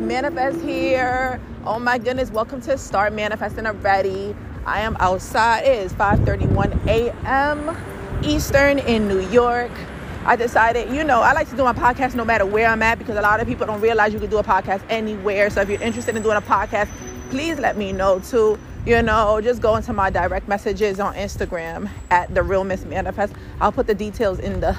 Manifest here. Oh my goodness, welcome to Start Manifesting Already. I am outside. It is 5:31 a.m. Eastern in New York. I decided, you know, I like to do my podcast no matter where I'm at because a lot of people don't realize you can do a podcast anywhere. So if you're interested in doing a podcast, please let me know too. You know, just go into my direct messages on Instagram at the Real Miss Manifest. I'll put the details in the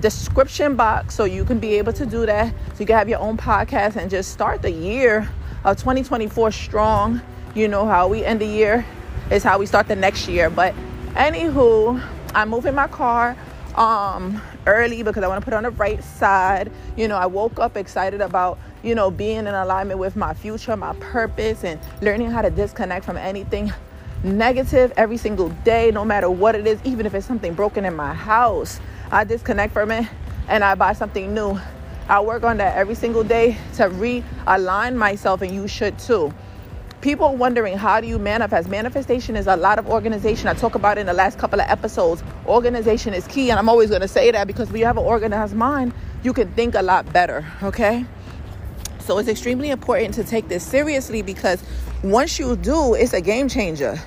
description box so you can be able to do that. So you can have your own podcast and just start the year of 2024 strong. You know how we end the year is how we start the next year. But anywho, I'm moving my car um early because I want to put on the right side. You know, I woke up excited about, you know, being in alignment with my future, my purpose and learning how to disconnect from anything negative every single day, no matter what it is, even if it's something broken in my house. I disconnect from it and I buy something new. I work on that every single day to realign myself, and you should too. People wondering how do you manifest? Manifestation is a lot of organization. I talk about in the last couple of episodes. Organization is key, and I'm always going to say that because when you have an organized mind, you can think a lot better, okay? So it's extremely important to take this seriously because once you do, it's a game changer.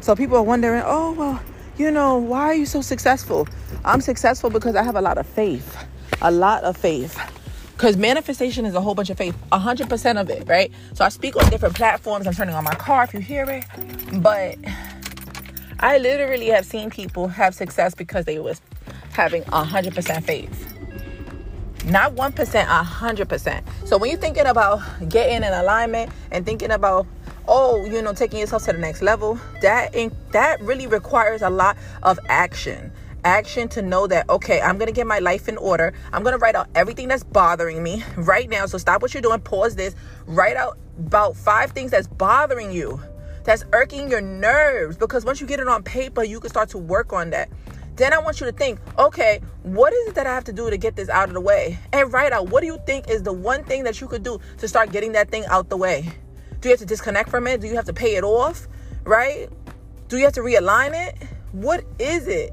So people are wondering, oh, well, you know, why are you so successful? I'm successful because I have a lot of faith, a lot of faith. Because manifestation is a whole bunch of faith, 100% of it, right? So I speak on different platforms. I'm turning on my car if you hear it. But I literally have seen people have success because they was having 100% faith. Not 1%, 100%. So when you're thinking about getting in alignment and thinking about oh, you know, taking yourself to the next level, that in, that really requires a lot of action. Action to know that okay, I'm gonna get my life in order. I'm gonna write out everything that's bothering me right now. So stop what you're doing, pause this, write out about five things that's bothering you, that's irking your nerves. Because once you get it on paper, you can start to work on that. Then I want you to think, okay, what is it that I have to do to get this out of the way? And write out what do you think is the one thing that you could do to start getting that thing out the way? Do you have to disconnect from it? Do you have to pay it off? Right? Do you have to realign it? What is it?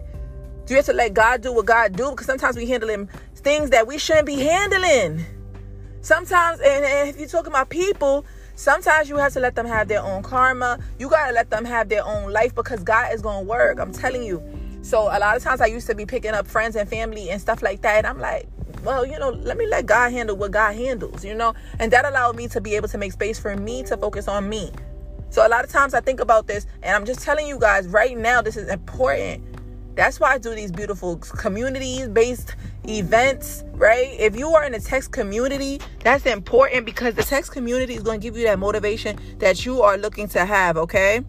Do you have to let God do what God do? Because sometimes we handling things that we shouldn't be handling. Sometimes, and, and if you're talking about people, sometimes you have to let them have their own karma. You gotta let them have their own life because God is gonna work. I'm telling you. So a lot of times I used to be picking up friends and family and stuff like that. And I'm like, well, you know, let me let God handle what God handles, you know? And that allowed me to be able to make space for me to focus on me. So a lot of times I think about this and I'm just telling you guys right now, this is important. That's why I do these beautiful community based events, right? If you are in a text community, that's important because the text community is going to give you that motivation that you are looking to have, okay?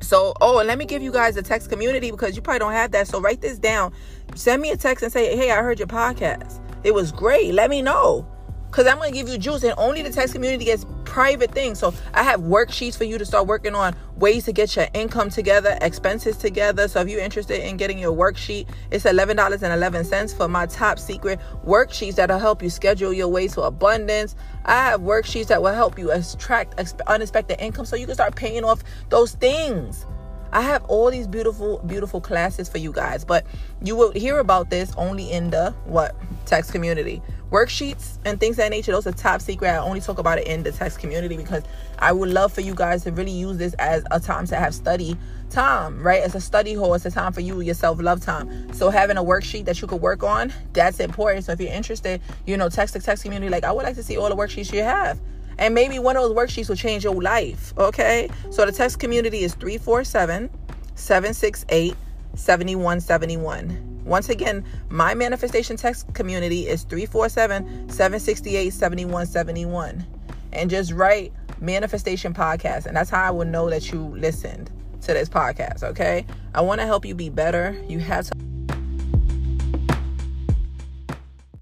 So, oh, and let me give you guys a text community because you probably don't have that. So, write this down. Send me a text and say, hey, I heard your podcast. It was great. Let me know. Because I'm to give you juice, and only the text community gets private things. So I have worksheets for you to start working on ways to get your income together, expenses together. So if you're interested in getting your worksheet, it's $11.11 for my top secret worksheets that'll help you schedule your way to abundance. I have worksheets that will help you attract unexpected income so you can start paying off those things. I have all these beautiful, beautiful classes for you guys, but you will hear about this only in the what text community. Worksheets and things that nature, those are top secret. I only talk about it in the text community because I would love for you guys to really use this as a time to have study time, right? It's a study hall, it's a time for you, yourself, love time. So having a worksheet that you could work on, that's important. So if you're interested, you know, text the text community, like I would like to see all the worksheets you have. And maybe one of those worksheets will change your life. Okay. So the text community is 347 768 7171. Once again, my manifestation text community is 347 768 7171. And just write manifestation podcast. And that's how I will know that you listened to this podcast. Okay. I want to help you be better. You have to.